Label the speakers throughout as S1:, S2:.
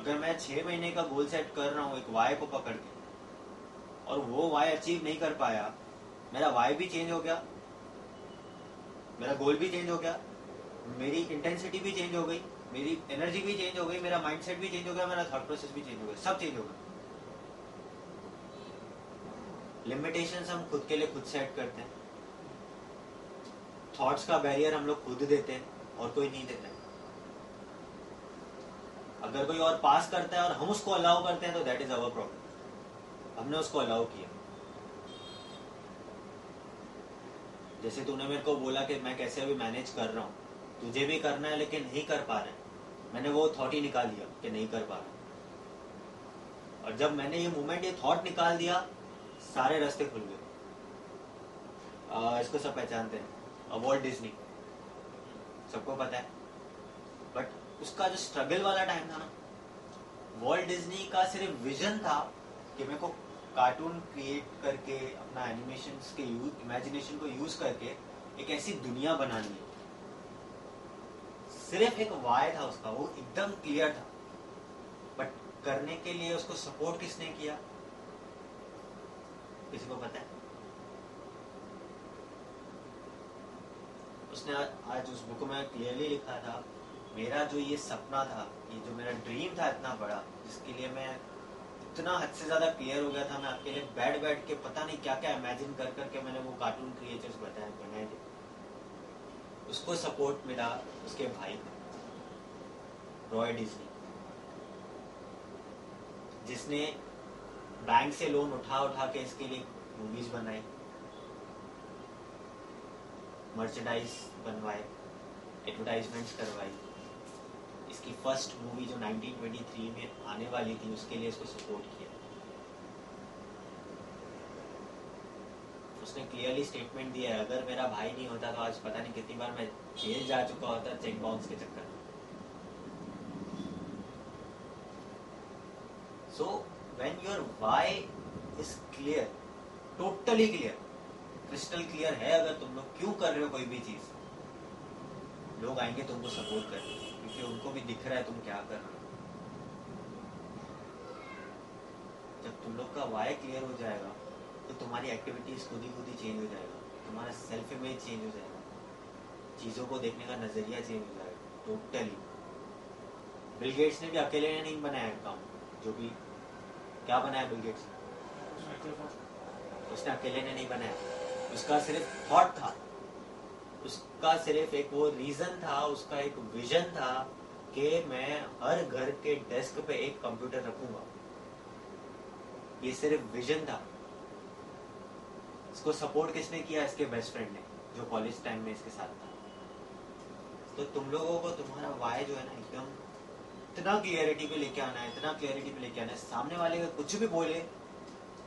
S1: अगर मैं छह महीने का गोल सेट कर रहा हूँ एक वाई को पकड़ के, और वो वाई अचीव नहीं कर पाया, मेरा वाई भी चेंज हो गया, मेरा गोल भी चेंज हो गया, मेरी इंटेंसिटी भी चेंज हो गई, मेरी एनर्जी भी चेंज हो गई, मेरा माइंडसेट भी चेंज हो गया, मेरा थॉट प्रोसेस भी चेंज हो गया, सब चेंज हो गया। लिमिटेशन हम खुद के लिए खुद सेट करते हैं। थॉट्स का बैरियर हम लोग खुद देते हैं और कोई नहीं देता अगर कोई और पास करता है और हम उसको अलाउ करते हैं तो दैट इज़ अवर प्रॉब्लम हमने उसको अलाउ किया। जैसे तूने मेरे को बोला कि मैं कैसे अभी मैनेज कर रहा हूँ। तुझे भी करना है, लेकिन नहीं कर पा रहे मैंने वो थॉट ही निकाल दिया कि नहीं कर पा रहा। और जब मैंने ये मूवमेंट ये थॉट निकाल दिया, सारे रास्ते खुल गए। इसको सब पहचानते हैं। वॉल्ट डिज्नी सबको पता है। बट उसका जो स्ट्रगल वाला टाइम था ना वॉल्ट डिज्नी का सिर्फ़ विजन था कि मेरे को कार्टून क्रिएट करके, अपना एनिमेशन के यूज़ इमेजिनेशन को यूज़ करके एक ऐसी दुनिया बनानी है। सिर्फ़ एक वाय था उसका, वो एकदम क्लियर था। बट करने के लिए उसको सपोर्ट किसने किया? किसी को पता है? उसने आज उस बुक में क्लियरली लिखा था मेरा जो ये सपना था, ये जो मेरा ड्रीम था इतना बड़ा, जिसके लिए मैं इतना हद से ज़्यादा क्लियर हो गया था, मैं आपके लिए बैठ बैठ के पता नहीं क्या क्या इमेजिन कर करके मैंने वो कार्टून क्रिएचर्स बताए, बनाए थे। उसको सपोर्ट मिला उसके भाई रॉय डिज्नी जिसने बैंक से लोन उठा उठा के इसके लिए मूवीज़ बनाई मर्चेंडाइज बनवाए एडवर्टाइजमेंट्स करवाई। इसकी फ़र्स्ट मूवी जो 1923 में आने वाली थी, उसके लिए इसको सपोर्ट किया। उसने क्लियरली स्टेटमेंट दिया है, अगर मेरा भाई नहीं होता तो आज पता नहीं कितनी बार मैं जेल जा चुका होता चेक बाउंस के चक्कर में. So when your why is clear totally clear crystal clear है अगर तुम लोग क्यों कर रहे हो कोई भी चीज़। लोग आएँगे तुमको सपोर्ट कर क्योंकि उनको भी दिख रहा है तुम क्या कर रहे हो। जब तुम लोग का वाई क्लियर हो जाएगा तो तुम्हारी एक्टिविटीज़ खुद ही खुद ही चेंज हो जाएगा तुम्हारा सेल्फ इमेज चेंज हो जाएगा चीज़ों को देखने का नज़रिया चेंज हो जाएगा टोटली बिल गेट्स ने भी अकेले ने नहीं बनाया काम जो भी क्या बनाया बिल गेट्स उसने अकेले ने नहीं बनाया। उसका सिर्फ़ थॉट था। उसका सिर्फ़ एक वो रीजन था, उसका एक विजन था कि मैं हर घर के डेस्क पे एक कंप्यूटर रखूँगा। ये सिर्फ़ विजन था। इसको सपोर्ट किसने किया? इसके बेस्ट फ्रेंड ने, जो कॉलेज टाइम में इसके साथ था। तो तुम लोगों को तुम्हारा वाय जो है ना एकदम इतना क्लियरिटी पे लेके आना है, इतना क्लियरिटी पे लेके आना है। सामने वाले का कुछ भी बोले,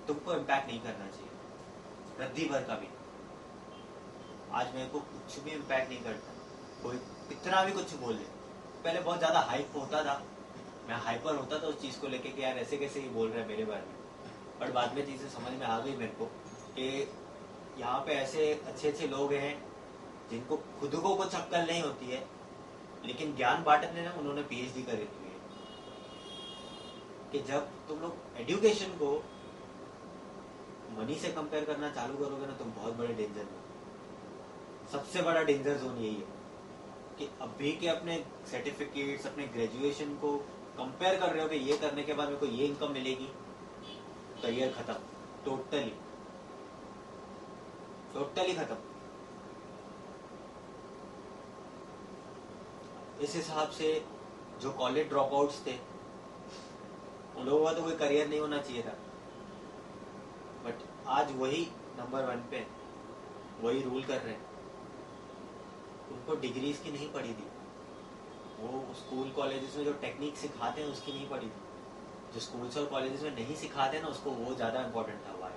S1: तुमको इम्पैक्ट नहीं करना चाहिए। रद्दी भर का भी। आज मेरे को कुछ भी इम्पैक्ट नहीं करता। कोई इतना भी कुछ बोल। पहले बहुत ज़्यादा हाइप होता था। मैं हाइपर होता था उस चीज़ को लेके कि यार ऐसे कैसे ही बोल रहे हैं मेरे बारे में। बट बाद में चीज़ें समझ में आ गई मेरे को कि यहाँ पे ऐसे अच्छे अच्छे लोग हैं जिनको खुद को कुछ अक्कल नहीं होती है, लेकिन ज्ञान बांटने में उन्होंने पीएचडी करी हुई है। कि जब तुम लोग एजुकेशन को मनी से कंपेयर करना चालू करोगे ना तुम बहुत बड़े डेंजर में। सबसे बड़ा डेंजर जोन यही है कि अभी के अपने सर्टिफिकेट्स अपने ग्रेजुएशन को कंपेयर कर रहे हो कि ये करने के बाद मेरे को ये इनकम मिलेगी करियर खत्म टोटली टोटली खत्म। इस हिसाब से जो कॉलेज ड्रॉप आउट थे, उन लोगों का तो कोई करियर नहीं होना चाहिए था। बट आज वही नंबर वन पे, वही रूल कर रहे हैं। उनको डिग्रीज की नहीं पढ़ी थी। वो स्कूल कॉलेजेस में जो टेक्निक सिखाते हैं, उसकी नहीं पढ़ी थी। जो स्कूल्स और कॉलेजेस में नहीं सिखाते ना, उसको वो ज़्यादा इंपॉर्टेंट था वाई